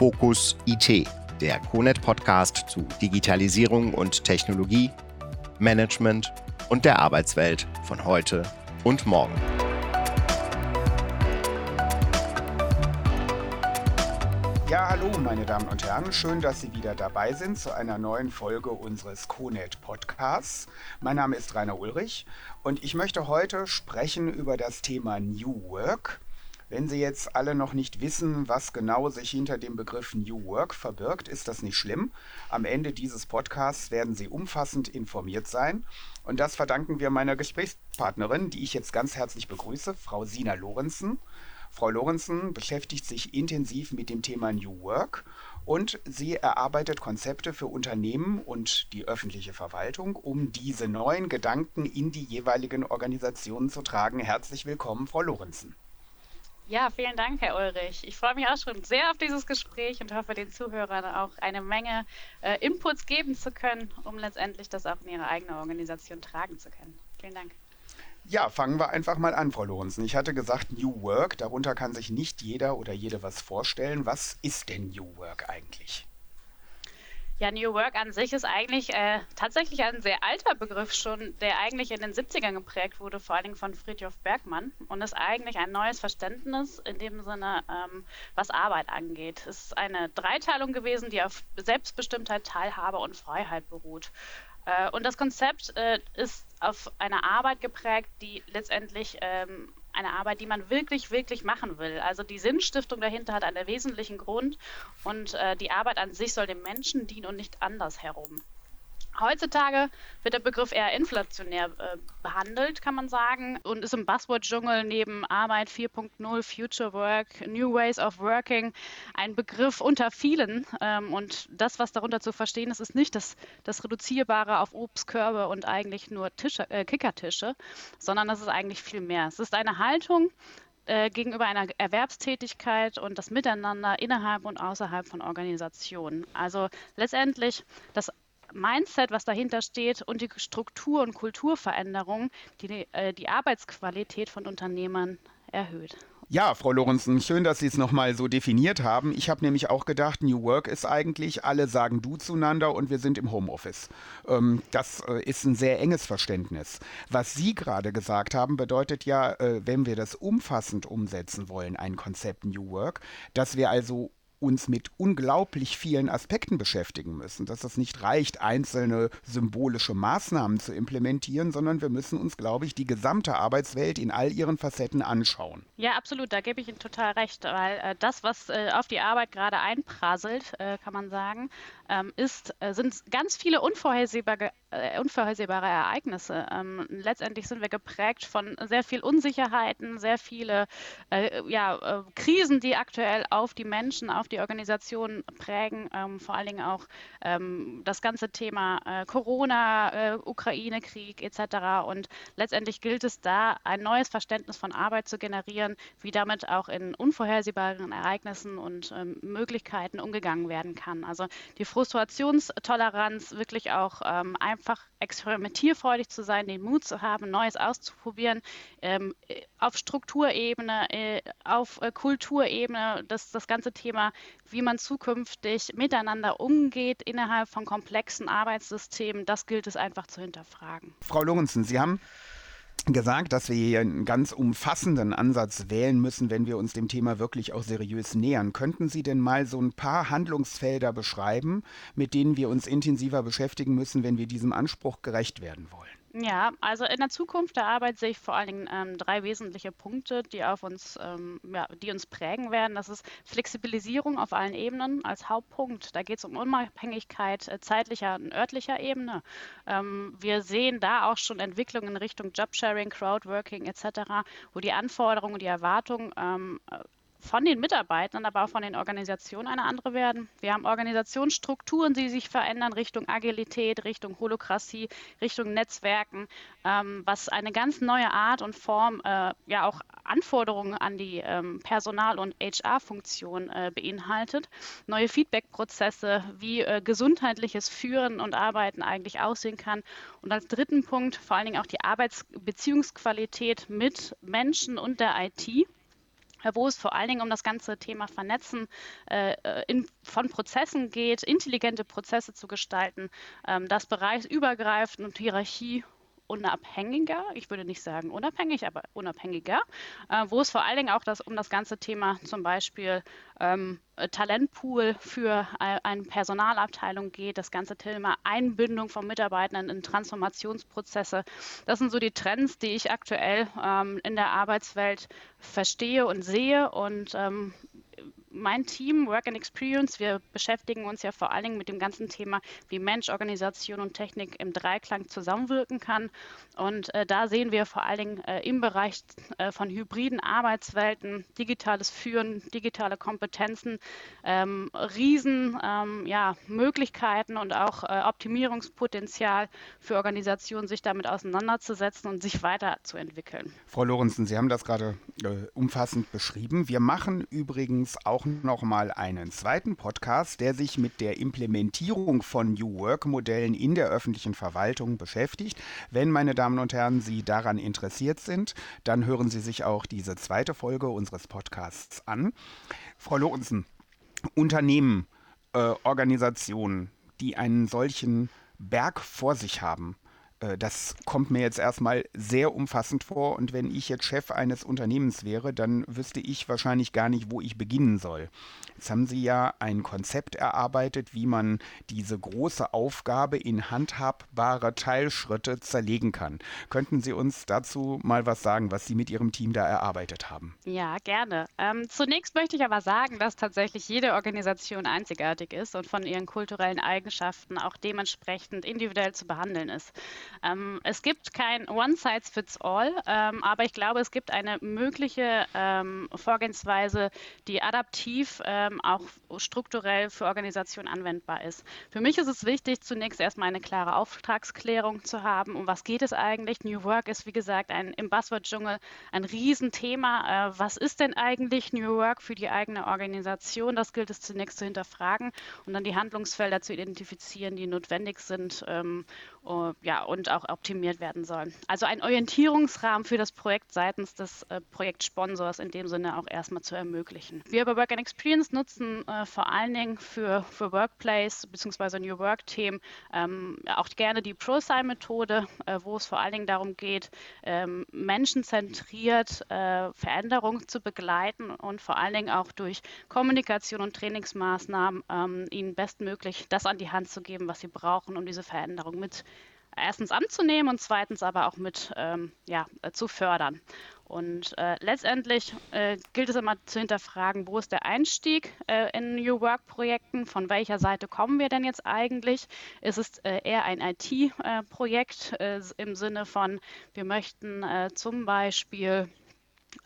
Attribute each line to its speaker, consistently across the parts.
Speaker 1: Fokus IT, der CONET Podcast zu Digitalisierung und Technologie, Management und der Arbeitswelt von heute und morgen.
Speaker 2: Ja, hallo meine Damen und Herren, schön, dass Sie wieder dabei sind zu einer neuen Folge unseres CONET Podcasts. Mein Name ist Rainer Ulrich und ich möchte heute sprechen über das Thema New Work. Wenn Sie jetzt alle noch nicht wissen, was genau sich hinter dem Begriff New Work verbirgt, ist das nicht schlimm. Am Ende dieses Podcasts werden Sie umfassend informiert sein. Und das verdanken wir meiner Gesprächspartnerin, die ich jetzt ganz herzlich begrüße, Frau Sina Lorenzen. Frau Lorenzen beschäftigt sich intensiv mit dem Thema New Work und sie erarbeitet Konzepte für Unternehmen und die öffentliche Verwaltung, um diese neuen Gedanken in die jeweiligen Organisationen zu tragen. Herzlich willkommen, Frau Lorenzen.
Speaker 3: Ja, vielen Dank, Herr Ulrich. Ich freue mich auch schon sehr auf dieses Gespräch und hoffe, den Zuhörern auch eine Menge äh, Inputs geben zu können, um letztendlich das auch in ihre eigene Organisation tragen zu können. Vielen Dank.
Speaker 2: Ja, fangen wir einfach mal an, Frau Lorenzen. Ich hatte gesagt New Work, darunter kann sich nicht jeder oder jede was vorstellen. Was ist denn New Work eigentlich?
Speaker 3: Ja, New Work an sich ist eigentlich äh, tatsächlich ein sehr alter Begriff schon, der eigentlich in den 70ern geprägt wurde, vor allen Dingen von Friedhof Bergmann und ist eigentlich ein neues Verständnis in dem Sinne, ähm, was Arbeit angeht. Es ist eine Dreiteilung gewesen, die auf Selbstbestimmtheit, Teilhabe und Freiheit beruht. Äh, und das Konzept äh, ist auf eine Arbeit geprägt, die letztendlich ähm, eine Arbeit, die man wirklich, wirklich machen will. Also die Sinnstiftung dahinter hat einen wesentlichen Grund und äh, die Arbeit an sich soll dem Menschen dienen und nicht andersherum. Heutzutage wird der Begriff eher inflationär äh, behandelt, kann man sagen, und ist im Buzzword-Dschungel neben Arbeit 4.0, Future Work, New Ways of Working ein Begriff unter vielen. Ähm, und das, was darunter zu verstehen ist, ist nicht das, das Reduzierbare auf Obstkörbe und eigentlich nur Tische, äh, Kickertische, sondern es ist eigentlich viel mehr. Es ist eine Haltung, äh, gegenüber einer Erwerbstätigkeit und das Miteinander innerhalb und außerhalb von Organisationen. Also letztendlich das Mindset, was dahinter steht und die Struktur- und Kulturveränderung, die äh, die Arbeitsqualität von Unternehmern erhöht.
Speaker 2: Ja, Frau Lorenzen, schön, dass Sie es nochmal so definiert haben. Ich habe nämlich auch gedacht, New Work ist eigentlich, alle sagen du zueinander und wir sind im Homeoffice. Ähm, das äh, ist ein sehr enges Verständnis. Was Sie gerade gesagt haben, bedeutet ja, äh, wenn wir das umfassend umsetzen wollen, ein Konzept New Work, dass wir also uns mit unglaublich vielen Aspekten beschäftigen müssen, dass es nicht reicht, einzelne symbolische Maßnahmen zu implementieren, sondern wir müssen uns, glaube ich, die gesamte Arbeitswelt in all ihren Facetten anschauen.
Speaker 3: Ja, absolut, da gebe ich Ihnen total recht, weil äh, das, was äh, auf die Arbeit gerade einprasselt, äh, kann man sagen, ähm, ist, äh, sind ganz viele unvorhersehbare, unvorhersehbare Ereignisse. Ähm, letztendlich sind wir geprägt von sehr viel Unsicherheiten, sehr viele äh, ja, Krisen, die aktuell auf die Menschen, auf die Organisation prägen, ähm, vor allen Dingen auch ähm, das ganze Thema äh, Corona, äh, Ukraine-Krieg etc. Und letztendlich gilt es da, ein neues Verständnis von Arbeit zu generieren, wie damit auch in unvorhersehbaren Ereignissen und ähm, Möglichkeiten umgegangen werden kann. Also die Frustrationstoleranz, wirklich auch ähm, einfach experimentierfreudig zu sein, den Mut zu haben, Neues auszuprobieren, ähm, auf Strukturebene, äh, auf äh, Kulturebene, das, das ganze Thema wie man zukünftig miteinander umgeht innerhalb von komplexen Arbeitssystemen, das gilt es einfach zu hinterfragen.
Speaker 2: Frau Lorenzen, Sie haben gesagt, dass wir hier einen ganz umfassenden Ansatz wählen müssen, wenn wir uns dem Thema wirklich auch seriös nähern. Könnten Sie denn mal so ein paar Handlungsfelder beschreiben, mit denen wir uns intensiver beschäftigen müssen, wenn wir diesem Anspruch gerecht werden wollen?
Speaker 3: Ja, also in der Zukunft der Arbeit sehe ich vor allen Dingen ähm, drei wesentliche Punkte, die auf uns, ähm, ja, die uns prägen werden. Das ist Flexibilisierung auf allen Ebenen als Hauptpunkt. Da geht es um Unabhängigkeit äh, zeitlicher und örtlicher Ebene. Ähm, wir sehen da auch schon Entwicklungen in Richtung Jobsharing, Crowdworking etc., wo die Anforderungen und die Erwartungen ähm, von den Mitarbeitern, aber auch von den Organisationen eine andere werden. Wir haben Organisationsstrukturen, die sich verändern Richtung Agilität, Richtung Holokratie, Richtung Netzwerken, ähm, was eine ganz neue Art und Form, äh, ja auch Anforderungen an die ähm, Personal- und HR-Funktion äh, beinhaltet. Neue Feedback-Prozesse, wie äh, gesundheitliches Führen und Arbeiten eigentlich aussehen kann. Und als dritten Punkt vor allen Dingen auch die Arbeitsbeziehungsqualität mit Menschen und der IT wo es vor allen Dingen um das ganze Thema Vernetzen äh, in, von Prozessen geht, intelligente Prozesse zu gestalten, ähm, das bereichsübergreifend und Hierarchie unabhängiger, ich würde nicht sagen unabhängig, aber unabhängiger, äh, wo es vor allen Dingen auch das, um das ganze Thema zum Beispiel ähm, Talentpool für eine Personalabteilung geht, das ganze Thema Einbindung von Mitarbeitern in Transformationsprozesse. Das sind so die Trends, die ich aktuell ähm, in der Arbeitswelt verstehe und sehe und ähm, mein Team, Work and Experience, wir beschäftigen uns ja vor allen Dingen mit dem ganzen Thema, wie Mensch, Organisation und Technik im Dreiklang zusammenwirken kann. Und äh, da sehen wir vor allen Dingen äh, im Bereich äh, von hybriden Arbeitswelten, digitales Führen, digitale Kompetenzen, ähm, riesen ähm, ja, Möglichkeiten und auch äh, Optimierungspotenzial für Organisationen, sich damit auseinanderzusetzen und sich weiterzuentwickeln.
Speaker 2: Frau Lorenzen, Sie haben das gerade äh, umfassend beschrieben. Wir machen übrigens auch auch noch mal einen zweiten Podcast, der sich mit der Implementierung von New Work Modellen in der öffentlichen Verwaltung beschäftigt. Wenn, meine Damen und Herren, Sie daran interessiert sind, dann hören Sie sich auch diese zweite Folge unseres Podcasts an. Frau Lorenzen, Unternehmen, äh, Organisationen, die einen solchen Berg vor sich haben, das kommt mir jetzt erstmal sehr umfassend vor und wenn ich jetzt Chef eines Unternehmens wäre, dann wüsste ich wahrscheinlich gar nicht, wo ich beginnen soll. Jetzt haben Sie ja ein Konzept erarbeitet, wie man diese große Aufgabe in handhabbare Teilschritte zerlegen kann. Könnten Sie uns dazu mal was sagen, was Sie mit Ihrem Team da erarbeitet haben?
Speaker 3: Ja, gerne. Ähm, zunächst möchte ich aber sagen, dass tatsächlich jede Organisation einzigartig ist und von ihren kulturellen Eigenschaften auch dementsprechend individuell zu behandeln ist. Ähm, es gibt kein One-Size-Fits-All, ähm, aber ich glaube, es gibt eine mögliche ähm, Vorgehensweise, die adaptiv ähm, auch strukturell für Organisationen anwendbar ist. Für mich ist es wichtig, zunächst erstmal eine klare Auftragsklärung zu haben. Um was geht es eigentlich? New Work ist, wie gesagt, ein, im Buzzword-Dschungel ein Riesenthema. Äh, was ist denn eigentlich New Work für die eigene Organisation? Das gilt es zunächst zu hinterfragen und dann die Handlungsfelder zu identifizieren, die notwendig sind. Uh, ja, und auch optimiert werden sollen. Also ein Orientierungsrahmen für das Projekt seitens des äh, Projektsponsors in dem Sinne auch erstmal zu ermöglichen. Wir bei Work and Experience nutzen äh, vor allen Dingen für, für Workplace bzw. New Work-Themen ähm, auch gerne die ProSci-Methode, äh, wo es vor allen Dingen darum geht, ähm, menschenzentriert äh, Veränderungen zu begleiten und vor allen Dingen auch durch Kommunikation und Trainingsmaßnahmen ähm, ihnen bestmöglich das an die Hand zu geben, was sie brauchen, um diese Veränderung mit erstens anzunehmen und zweitens aber auch mit ähm, ja, äh, zu fördern. Und äh, letztendlich äh, gilt es immer zu hinterfragen, wo ist der Einstieg äh, in New Work-Projekten, von welcher Seite kommen wir denn jetzt eigentlich? Ist es äh, eher ein IT-Projekt äh, im Sinne von, wir möchten zum Beispiel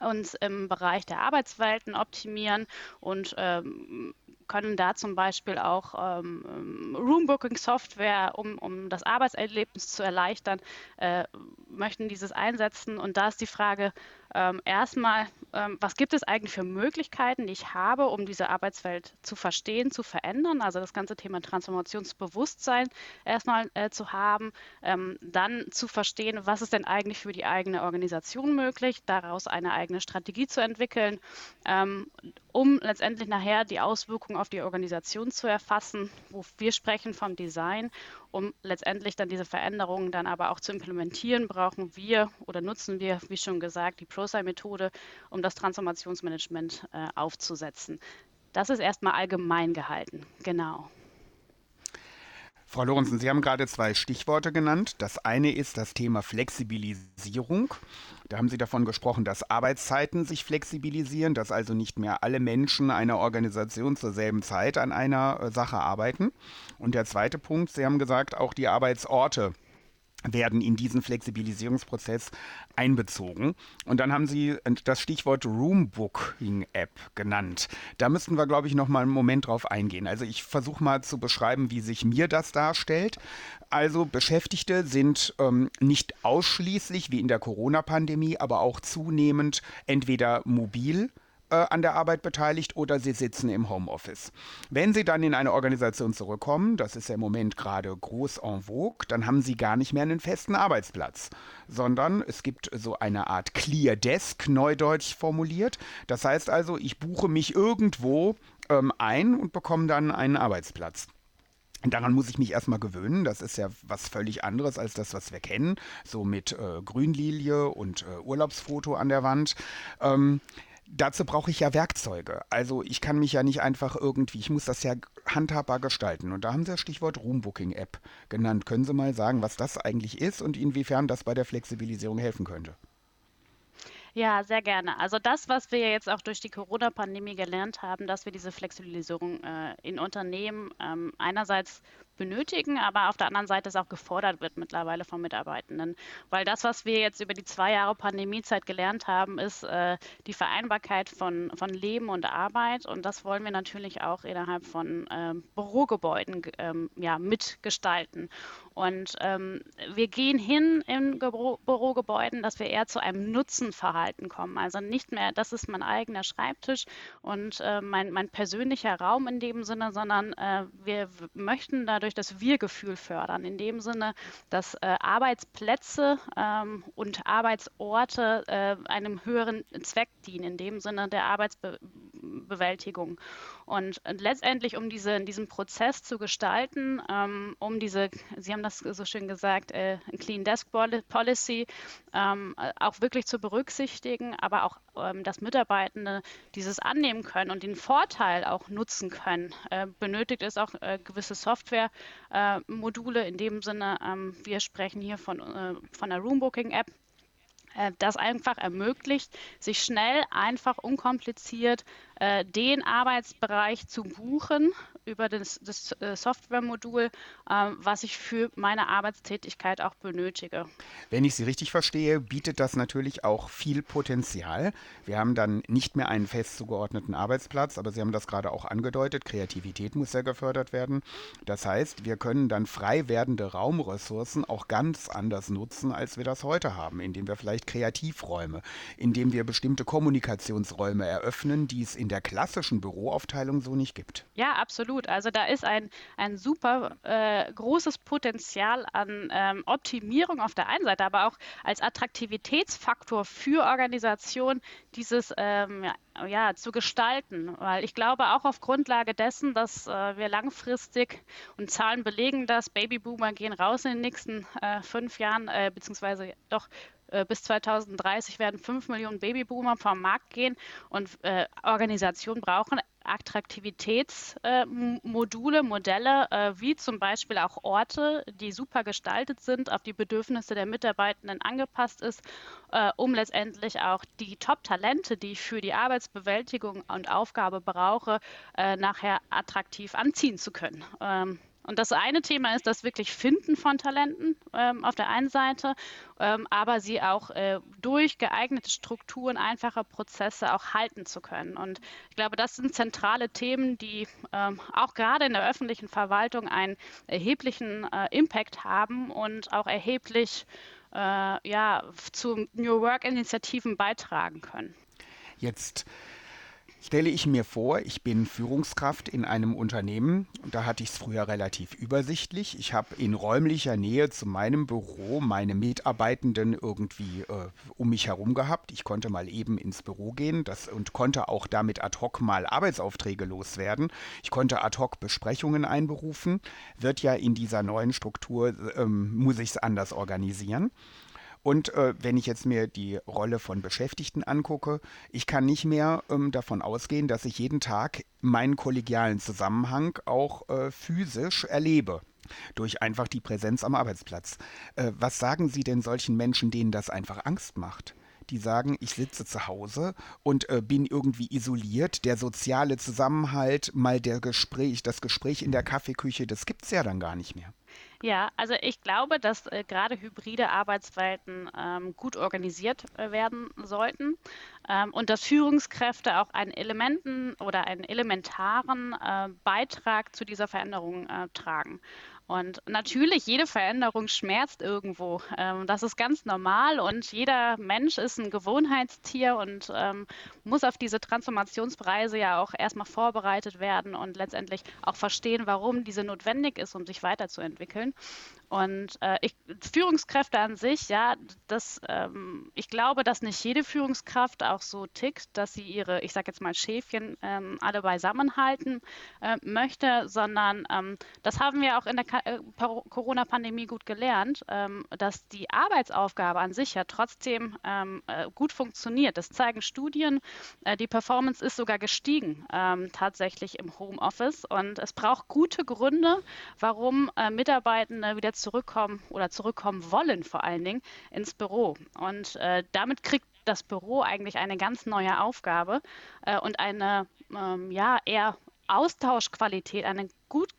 Speaker 3: uns im Bereich der Arbeitswelten optimieren und ähm, können da zum Beispiel auch ähm, ähm, Roombooking-Software, um, um das Arbeitserlebnis zu erleichtern, äh, möchten dieses einsetzen. Und da ist die Frage, ähm, erstmal, ähm, was gibt es eigentlich für Möglichkeiten, die ich habe, um diese Arbeitswelt zu verstehen, zu verändern? Also das ganze Thema Transformationsbewusstsein erstmal äh, zu haben, ähm, dann zu verstehen, was ist denn eigentlich für die eigene Organisation möglich, daraus eine eigene Strategie zu entwickeln, ähm, um letztendlich nachher die Auswirkungen auf die Organisation zu erfassen, wo wir sprechen vom Design um letztendlich dann diese Veränderungen dann aber auch zu implementieren, brauchen wir oder nutzen wir, wie schon gesagt, die ProSci-Methode, um das Transformationsmanagement äh, aufzusetzen. Das ist erstmal allgemein gehalten, genau.
Speaker 2: Frau Lorenzen, Sie haben gerade zwei Stichworte genannt. Das eine ist das Thema Flexibilisierung. Da haben Sie davon gesprochen, dass Arbeitszeiten sich flexibilisieren, dass also nicht mehr alle Menschen einer Organisation zur selben Zeit an einer äh, Sache arbeiten. Und der zweite Punkt, Sie haben gesagt, auch die Arbeitsorte werden in diesen Flexibilisierungsprozess einbezogen. Und dann haben Sie das Stichwort Roombooking App genannt. Da müssten wir, glaube ich, noch mal einen Moment drauf eingehen. Also ich versuche mal zu beschreiben, wie sich mir das darstellt. Also Beschäftigte sind ähm, nicht ausschließlich wie in der Corona-Pandemie, aber auch zunehmend entweder mobil äh, an der Arbeit beteiligt oder sie sitzen im Homeoffice. Wenn sie dann in eine Organisation zurückkommen, das ist ja im Moment gerade groß en vogue, dann haben sie gar nicht mehr einen festen Arbeitsplatz, sondern es gibt so eine Art Clear Desk, neudeutsch formuliert. Das heißt also, ich buche mich irgendwo ähm, ein und bekomme dann einen Arbeitsplatz. Daran muss ich mich erstmal gewöhnen. Das ist ja was völlig anderes als das, was wir kennen. So mit äh, Grünlilie und äh, Urlaubsfoto an der Wand. Ähm, dazu brauche ich ja Werkzeuge. Also ich kann mich ja nicht einfach irgendwie, ich muss das ja handhabbar gestalten. Und da haben Sie das Stichwort Roombooking-App genannt. Können Sie mal sagen, was das eigentlich ist und inwiefern das bei der Flexibilisierung helfen könnte?
Speaker 3: Ja, sehr gerne. Also das, was wir jetzt auch durch die Corona-Pandemie gelernt haben, dass wir diese Flexibilisierung äh, in Unternehmen ähm, einerseits benötigen, aber auf der anderen Seite es auch gefordert wird mittlerweile von Mitarbeitenden. Weil das, was wir jetzt über die zwei Jahre Pandemiezeit gelernt haben, ist äh, die Vereinbarkeit von, von Leben und Arbeit. Und das wollen wir natürlich auch innerhalb von äh, Bürogebäuden ähm, ja, mitgestalten. Und ähm, wir gehen hin in Büro Bürogebäuden, dass wir eher zu einem Nutzenverhalten kommen. Also nicht mehr, das ist mein eigener Schreibtisch und äh, mein, mein persönlicher Raum in dem Sinne, sondern äh, wir möchten dadurch dadurch das Wir-Gefühl fördern. In dem Sinne, dass äh, Arbeitsplätze ähm, und Arbeitsorte äh, einem höheren Zweck dienen, in dem Sinne der Arbeitsbewältigung. Und letztendlich, um diese, diesen Prozess zu gestalten, ähm, um diese, Sie haben das so schön gesagt, äh, Clean Desk Policy ähm, auch wirklich zu berücksichtigen, aber auch, ähm, dass Mitarbeitende dieses annehmen können und den Vorteil auch nutzen können, äh, benötigt es auch äh, gewisse Software-Module. Äh, in dem Sinne, ähm, wir sprechen hier von, äh, von der Roombooking-App äh, das einfach ermöglicht, sich schnell, einfach, unkompliziert äh, den Arbeitsbereich zu buchen über das, das äh, Softwaremodul, äh, was ich für meine Arbeitstätigkeit auch benötige.
Speaker 2: Wenn ich Sie richtig verstehe, bietet das natürlich auch viel Potenzial. Wir haben dann nicht mehr einen fest zugeordneten Arbeitsplatz, aber Sie haben das gerade auch angedeutet, Kreativität muss ja gefördert werden. Das heißt, wir können dann frei werdende Raumressourcen auch ganz anders nutzen, als wir das heute haben, indem wir vielleicht Kreativräume, indem wir bestimmte Kommunikationsräume eröffnen, die es in der klassischen Büroaufteilung so nicht gibt.
Speaker 3: Ja, absolut absolut. Also da ist ein, ein super äh, großes Potenzial an ähm, Optimierung auf der einen Seite, aber auch als Attraktivitätsfaktor für Organisationen dieses ähm, ja, ja, zu gestalten. Weil ich glaube auch auf Grundlage dessen, dass äh, wir langfristig und Zahlen belegen, dass Babyboomer gehen raus in den nächsten äh, fünf Jahren, äh, beziehungsweise doch äh, bis 2030 werden fünf Millionen Babyboomer vom Markt gehen und äh, Organisationen brauchen Attraktivitätsmodule, äh, Modelle, äh, wie zum Beispiel auch Orte, die super gestaltet sind, auf die Bedürfnisse der Mitarbeitenden angepasst ist, äh, um letztendlich auch die Top-Talente, die ich für die Arbeitsbewältigung und Aufgabe brauche, äh, nachher attraktiv anziehen zu können. Ähm, und das eine Thema ist das wirklich Finden von Talenten ähm, auf der einen Seite, ähm, aber sie auch äh, durch geeignete Strukturen, einfache Prozesse auch halten zu können. Und ich glaube, das sind zentrale Themen, die ähm, auch gerade in der öffentlichen Verwaltung einen erheblichen äh, Impact haben und auch erheblich äh, ja, zu New Work-Initiativen beitragen können.
Speaker 2: Jetzt stelle ich mir vor, ich bin Führungskraft in einem Unternehmen. Da hatte ich es früher relativ übersichtlich. Ich habe in räumlicher Nähe zu meinem Büro meine Mitarbeitenden irgendwie äh, um mich herum gehabt. Ich konnte mal eben ins Büro gehen das, und konnte auch damit ad hoc mal Arbeitsaufträge loswerden. Ich konnte ad hoc Besprechungen einberufen. Wird ja in dieser neuen Struktur, ähm, muss ich es anders organisieren. Und äh, wenn ich jetzt mir die Rolle von Beschäftigten angucke, ich kann nicht mehr ähm, davon ausgehen, dass ich jeden Tag meinen kollegialen Zusammenhang auch äh, physisch erlebe durch einfach die Präsenz am Arbeitsplatz. Äh, was sagen Sie denn solchen Menschen, denen das einfach Angst macht? die sagen, ich sitze zu Hause und äh, bin irgendwie isoliert. Der soziale Zusammenhalt, mal der Gespräch, das Gespräch in der Kaffeeküche, das gibt es ja dann gar nicht mehr.
Speaker 3: Ja, also ich glaube, dass äh, gerade hybride Arbeitswelten ähm, gut organisiert äh, werden sollten ähm, und dass Führungskräfte auch einen Elementen oder einen elementaren äh, Beitrag zu dieser Veränderung äh, tragen. Und natürlich, jede Veränderung schmerzt irgendwo. Ähm, das ist ganz normal und jeder Mensch ist ein Gewohnheitstier und ähm, muss auf diese Transformationsreise ja auch erstmal vorbereitet werden und letztendlich auch verstehen, warum diese notwendig ist, um sich weiterzuentwickeln. Und äh, ich, Führungskräfte an sich, ja, das, ähm, ich glaube, dass nicht jede Führungskraft auch so tickt, dass sie ihre, ich sage jetzt mal Schäfchen, ähm, alle beisammenhalten äh, möchte, sondern ähm, das haben wir auch in der Corona-Pandemie gut gelernt, ähm, dass die Arbeitsaufgabe an sich ja trotzdem ähm, äh, gut funktioniert. Das zeigen Studien. Äh, die Performance ist sogar gestiegen ähm, tatsächlich im Homeoffice und es braucht gute Gründe, warum äh, Mitarbeitende wieder zurückkommen oder zurückkommen wollen vor allen Dingen ins Büro. Und äh, damit kriegt das Büro eigentlich eine ganz neue Aufgabe äh, und eine ja eher Austauschqualität, eine gut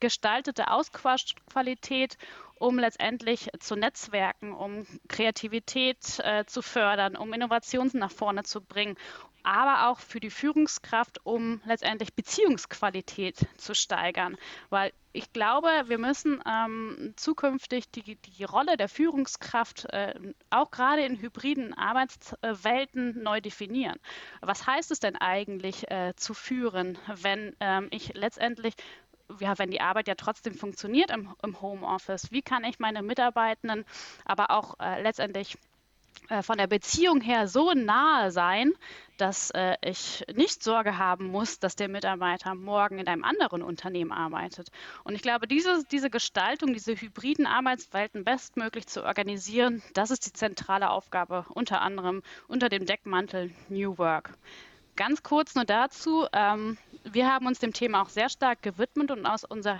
Speaker 3: gestaltete Austauschqualität, um letztendlich zu netzwerken, um Kreativität äh, zu fördern, um Innovationen nach vorne zu bringen, aber auch für die Führungskraft, um letztendlich Beziehungsqualität zu steigern. Weil ich glaube, wir müssen ähm, zukünftig die, die Rolle der Führungskraft äh, auch gerade in hybriden Arbeitswelten neu definieren. Was heißt es denn eigentlich äh, zu führen, wenn ähm, ich letztendlich ja, wenn die Arbeit ja trotzdem funktioniert im, im Homeoffice, wie kann ich meine Mitarbeitenden aber auch äh, letztendlich äh, von der Beziehung her so nahe sein, dass äh, ich nicht Sorge haben muss, dass der Mitarbeiter morgen in einem anderen Unternehmen arbeitet. Und ich glaube, diese, diese Gestaltung, diese hybriden Arbeitswelten bestmöglich zu organisieren, das ist die zentrale Aufgabe unter anderem unter dem Deckmantel New Work. Ganz kurz nur dazu. Ähm, wir haben uns dem Thema auch sehr stark gewidmet und aus unserer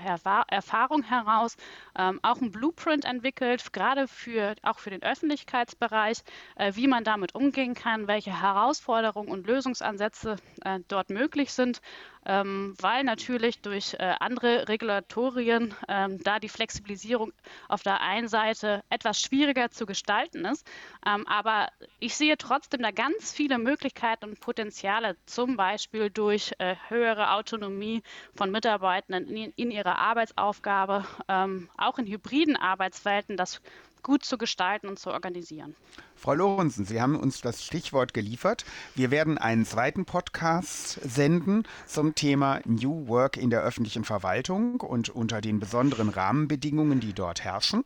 Speaker 3: Erfahrung heraus ähm, auch ein Blueprint entwickelt, gerade für, auch für den Öffentlichkeitsbereich, äh, wie man damit umgehen kann, welche Herausforderungen und Lösungsansätze äh, dort möglich sind ähm, weil natürlich durch äh, andere Regulatorien ähm, da die Flexibilisierung auf der einen Seite etwas schwieriger zu gestalten ist. Ähm, aber ich sehe trotzdem da ganz viele Möglichkeiten und Potenziale, zum Beispiel durch äh, höhere Autonomie von Mitarbeitenden in, in ihrer Arbeitsaufgabe, ähm, auch in hybriden Arbeitswelten, das gut zu gestalten und zu organisieren.
Speaker 2: Frau Lorenzen, Sie haben uns das Stichwort geliefert. Wir werden einen zweiten Podcast senden zum Thema New Work in der öffentlichen Verwaltung und unter den besonderen Rahmenbedingungen, die dort herrschen.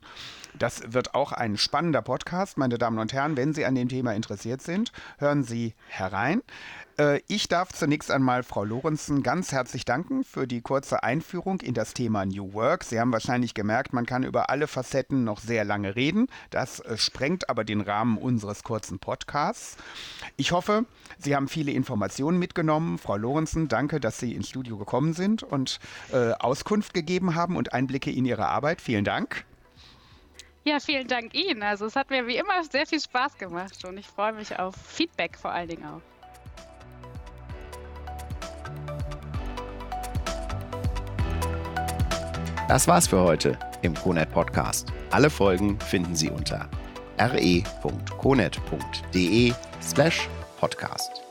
Speaker 2: Das wird auch ein spannender Podcast, meine Damen und Herren. Wenn Sie an dem Thema interessiert sind, hören Sie herein. Äh, ich darf zunächst einmal Frau Lorenzen ganz herzlich danken für die kurze Einführung in das Thema New Work. Sie haben wahrscheinlich gemerkt, man kann über alle Facetten noch sehr lange reden. Das äh, sprengt aber den Rahmen unseres kurzen Podcasts. Ich hoffe, Sie haben viele Informationen mitgenommen. Frau Lorenzen, danke, dass Sie ins Studio gekommen sind und äh, Auskunft gegeben haben und Einblicke in Ihre Arbeit. Vielen Dank.
Speaker 3: Ja, vielen Dank Ihnen. Also es hat mir wie immer sehr viel Spaß gemacht und ich freue mich auf Feedback vor allen Dingen auch.
Speaker 1: Das war's für heute im CONET Podcast. Alle Folgen finden Sie unter re.conet.de slash podcast.